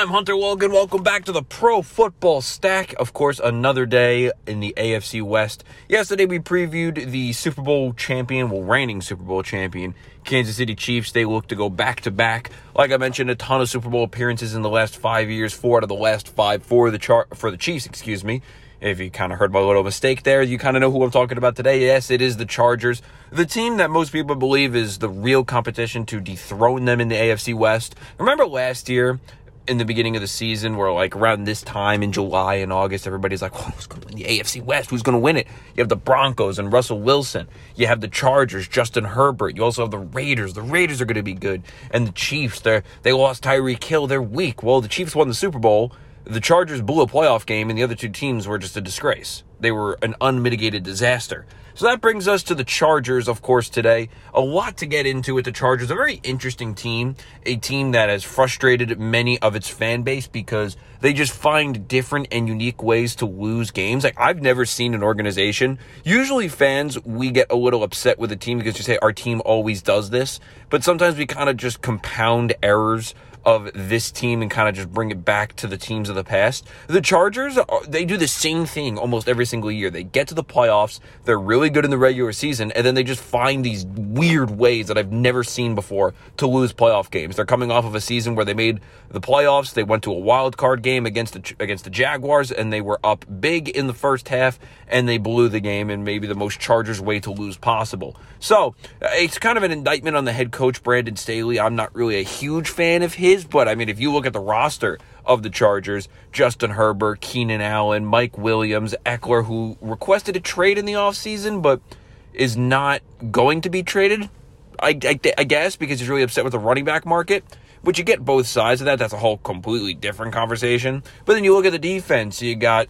I'm Hunter Logan. Welcome back to the Pro Football Stack. Of course, another day in the AFC West. Yesterday, we previewed the Super Bowl champion, well, reigning Super Bowl champion, Kansas City Chiefs. They look to go back to back. Like I mentioned, a ton of Super Bowl appearances in the last five years. Four out of the last five for the chart for the Chiefs. Excuse me. If you kind of heard my little mistake there, you kind of know who I'm talking about today. Yes, it is the Chargers, the team that most people believe is the real competition to dethrone them in the AFC West. Remember last year, in the beginning of the season where like around this time in July and August, everybody's like, oh, who's going to win the AFC West? Who's going to win it? You have the Broncos and Russell Wilson. You have the Chargers, Justin Herbert. You also have the Raiders. The Raiders are going to be good. And the Chiefs, they they lost Tyreek Hill. They're weak. Well, the Chiefs won the Super Bowl. The Chargers blew a playoff game, and the other two teams were just a disgrace. They were an unmitigated disaster. So that brings us to the Chargers, of course, today. A lot to get into with the Chargers. A very interesting team, a team that has frustrated many of its fan base because they just find different and unique ways to lose games. Like I've never seen an organization. Usually fans, we get a little upset with a team because you say our team always does this, but sometimes we kind of just compound errors of this team and kind of just bring it back to the teams of the past. The Chargers, uh, they do the same thing almost every single year. They get to the playoffs, they're really good in the regular season, and then they just find these weird ways that I've never seen before to lose playoff games. They're coming off of a season where they made the playoffs, they went to a wild card game against the against the Jaguars and they were up big in the first half and they blew the game in maybe the most Chargers way to lose possible. So, uh, it's kind of an indictment on the head coach Brandon Staley. I'm not really a huge fan of his his, but I mean, if you look at the roster of the Chargers, Justin Herbert, Keenan Allen, Mike Williams, Ekeler, who requested a trade in the offseason, but is not going to be traded, I, I, I guess, because he's really upset with the running back market. But you get both sides of that. That's a whole completely different conversation. But then you look at the defense. You got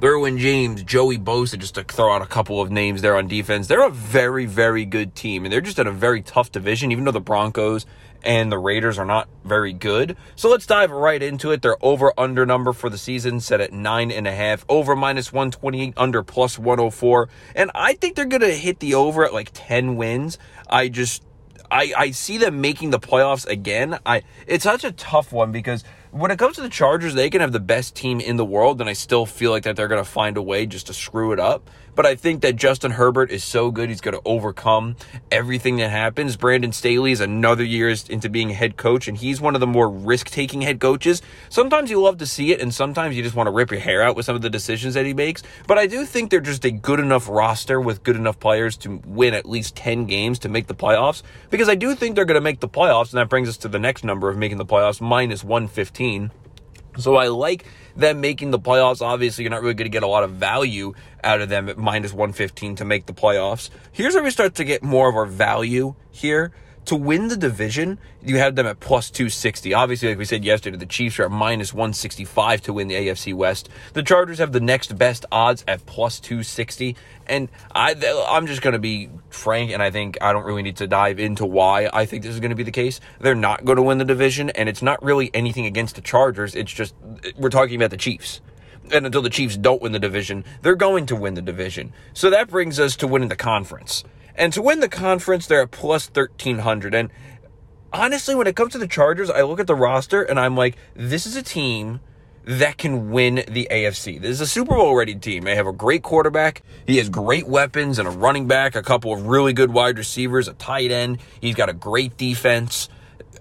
Derwin James, Joey Bosa, just to throw out a couple of names there on defense. They're a very, very good team, and they're just in a very tough division, even though the Broncos and the Raiders are not very good. So let's dive right into it. Their over under number for the season set at nine and a half, over minus 128, under plus 104. And I think they're going to hit the over at like 10 wins. I just, I, I see them making the playoffs again. I, it's such a tough one because when it comes to the Chargers, they can have the best team in the world, and I still feel like that they're going to find a way just to screw it up. But I think that Justin Herbert is so good, he's going to overcome everything that happens. Brandon Staley is another year into being head coach, and he's one of the more risk taking head coaches. Sometimes you love to see it, and sometimes you just want to rip your hair out with some of the decisions that he makes. But I do think they're just a good enough roster with good enough players to win at least 10 games to make the playoffs, because I do think they're going to make the playoffs, and that brings us to the next number of making the playoffs minus 115. So I like them making the playoffs. Obviously, you're not really going to get a lot of value out of them at minus 115 to make the playoffs. Here's where we start to get more of our value here to win the division, you have them at plus 260. Obviously, like we said yesterday, the Chiefs are at minus 165 to win the AFC West. The Chargers have the next best odds at plus 260. And I, I'm just going to be frank, and I think I don't really need to dive into why I think this is going to be the case. They're not going to win the division, and it's not really anything against the Chargers. It's just we're talking about the Chiefs and until the Chiefs don't win the division, they're going to win the division. So that brings us to winning the conference. And to win the conference, they're at plus 1300. And honestly, when it comes to the Chargers, I look at the roster and I'm like, this is a team that can win the AFC. This is a Super Bowl ready team. They have a great quarterback. He has great weapons and a running back, a couple of really good wide receivers, a tight end. He's got a great defense.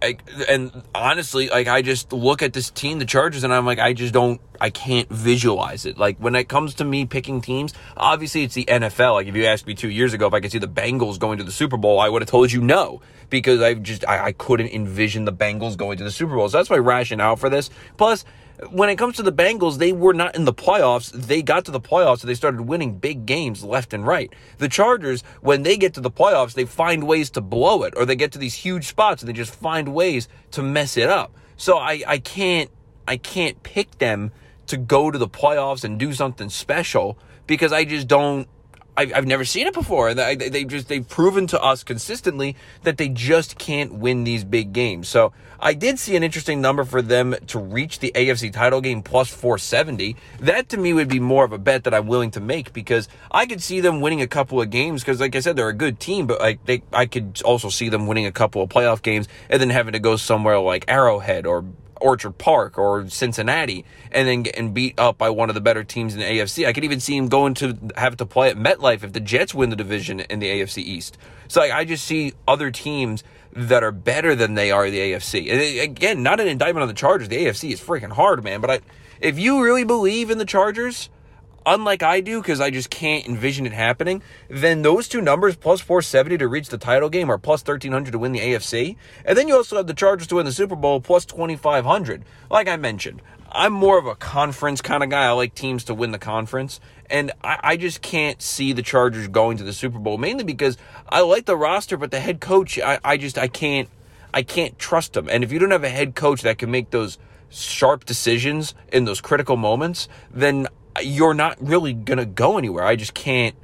I, and honestly, like I just look at this team, the Chargers, and I'm like, I just don't, I can't visualize it. Like when it comes to me picking teams, obviously it's the NFL. Like if you asked me two years ago if I could see the Bengals going to the Super Bowl, I would have told you no because I just I, I couldn't envision the Bengals going to the Super Bowl. So that's my rationale for this. Plus, when it comes to the Bengals, they were not in the playoffs. They got to the playoffs, so they started winning big games left and right. The Chargers, when they get to the playoffs, they find ways to blow it, or they get to these huge spots and they just find ways to mess it up. So I, I can't I can't pick them to go to the playoffs and do something special because I just don't I've, I've never seen it before. They, they just they've proven to us consistently that they just can't win these big games. So I did see an interesting number for them to reach the AFC title game plus 470. That to me would be more of a bet that I'm willing to make because I could see them winning a couple of games because, like I said, they're a good team. But like they, I could also see them winning a couple of playoff games and then having to go somewhere like Arrowhead or Orchard Park or Cincinnati and then getting beat up by one of the better teams in the AFC. I could even see him going to have to play at MetLife if the Jets win the division in the AFC East. So like, I just see other teams that are better than they are the AFC. And eh, again, not an indictment on the Chargers. The AFC is freaking hard, man. But I, if you really believe in the Chargers, unlike I do, because I just can't envision it happening, then those two numbers, plus 470 to reach the title game or plus 1300 to win the AFC. And then you also have the Chargers to win the Super Bowl, plus 2500. Like I mentioned, I'm more of a conference kind of guy. I like teams to win the conference. And I, I, just can't see the Chargers going to the Super Bowl, mainly because I like the roster, but the head coach, I, I just I can't I can't trust him. And if you don't have a head coach that can make those sharp decisions in those critical moments, then you're not really going to go anywhere. I just can't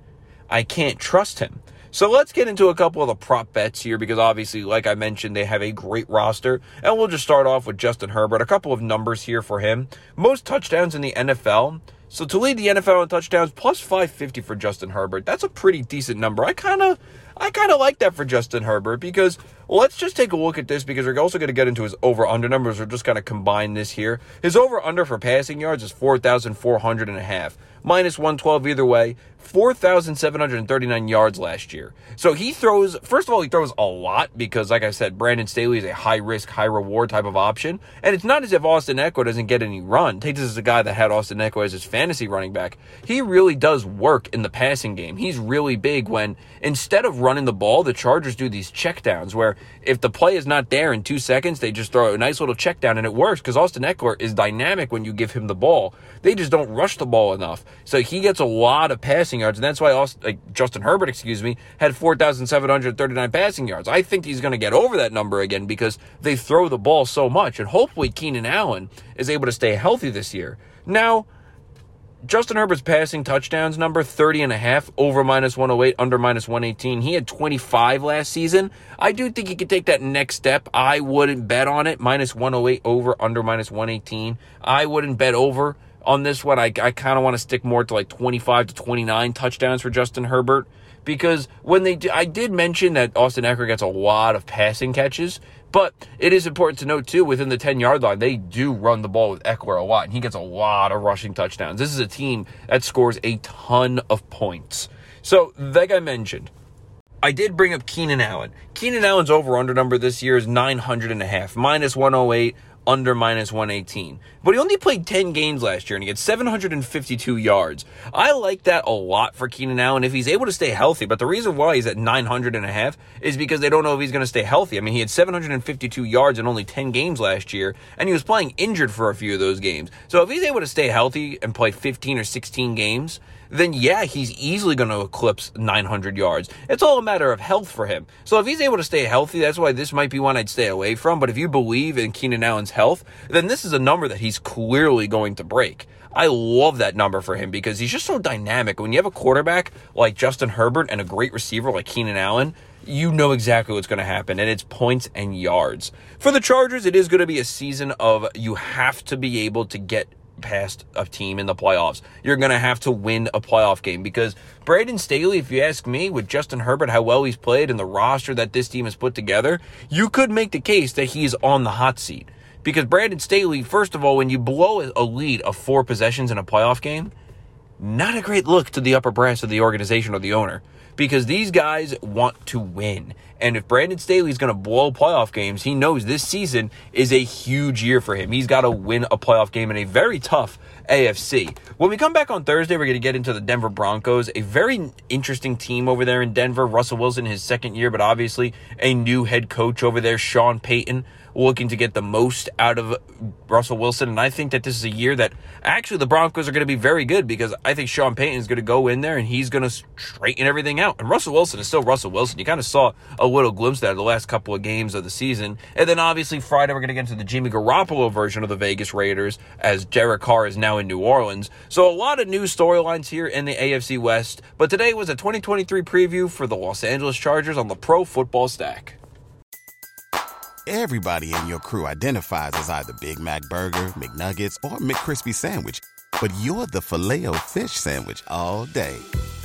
I can't trust him. So let's get into a couple of the prop bets here because obviously, like I mentioned, they have a great roster. And we'll just start off with Justin Herbert. A couple of numbers here for him. Most touchdowns in the NFL. So to lead the NFL in touchdowns, plus 550 for Justin Herbert. That's a pretty decent number. I kind of I kind of like that for Justin Herbert because let's just take a look at this because we're also going to get into his over under numbers. We're just going to combine this here. His over under for passing yards is 4,400 and a half minus 112 either way. 4,739 yards last year. So he throws, first of all, he throws a lot because, like I said, Brandon Staley is a high risk, high reward type of option. And it's not as if Austin Ekeler doesn't get any run. Take this as a guy that had Austin Ekeler as his fantasy running back. He really does work in the passing game. He's really big when instead of running the ball, the Chargers do these checkdowns where if the play is not there in two seconds, they just throw a nice little check down and it works because Austin Ekeler is dynamic when you give him the ball. They just don't rush the ball enough. So he gets a lot of passing yards, and that's why also, like Justin Herbert, excuse me, had 4,739 passing yards. I think he's going to get over that number again because they throw the ball so much, and hopefully Keenan Allen is able to stay healthy this year. Now, Justin Herbert's passing touchdowns number 30 and a half over minus 108 under minus 118. He had 25 last season. I do think he could take that next step. I wouldn't bet on it. Minus 108 over under minus 118. I wouldn't bet over on this one. I, I kind of want to stick more to like 25 to 29 touchdowns for Justin Herbert because when they do, I did mention that Austin Ekeler gets a lot of passing catches, but it is important to note too within the 10 yard line they do run the ball with Ekeler a lot and he gets a lot of rushing touchdowns. This is a team that scores a ton of points. So, like I mentioned, I did bring up Keenan Allen. Keenan Allen's over under number this year is 900 and a half, minus 108 under minus 118. But he only played 10 games last year and he had 752 yards. I like that a lot for Keenan Allen if he's able to stay healthy. But the reason why he's at 900 and a half is because they don't know if he's going to stay healthy. I mean, he had 752 yards in only 10 games last year and he was playing injured for a few of those games. So if he's able to stay healthy and play 15 or 16 games, then yeah, he's easily going to eclipse 900 yards. It's all a matter of health for him. So if he's able to stay healthy, that's why this might be one I'd stay away from. But if you believe in Keenan Allen's health, then this is a number that he's clearly going to break. I love that number for him because he's just so dynamic. When you have a quarterback like Justin Herbert and a great receiver like Keenan Allen, you know exactly what's going to happen, and it's points and yards. For the Chargers, it is going to be a season of you have to be able to get past a team in the playoffs. You're going to have to win a playoff game because Brandon Staley, if you ask me, with Justin Herbert, how well he's played and the roster that this team has put together, you could make the case that he's on the hot seat. Because Brandon Staley, first of all, when you blow a lead of four possessions in a playoff game, not a great look to the upper brass of the organization or the owner because these guys want to win. And if Brandon Staley's going to blow playoff games, he knows this season is a huge year for him. He's got to win a playoff game in a very tough AFC. When we come back on Thursday, we're going to get into the Denver Broncos, a very interesting team over there in Denver. Russell Wilson, his second year, but obviously a new head coach over there, Sean Payton. looking to get the most out of Russell Wilson. And I think that this is a year that actually the Broncos are going to be very good because I think Sean Payton is going to go in there and he's going to straighten everything out. And Russell Wilson is still Russell Wilson. You kind of saw a little glimpse that the last couple of games of the season. And then obviously Friday we're going to get into the Jimmy Garoppolo version of the Vegas Raiders as Derek Carr is now in New Orleans. So a lot of new storylines here in the AFC West. But today was a 2023 preview for the Los Angeles Chargers on the Pro Football Stack. Everybody in your crew identifies as either Big Mac Burger, McNuggets, or McCrispy Sandwich. But you're the Filet-O-Fish Sandwich all day.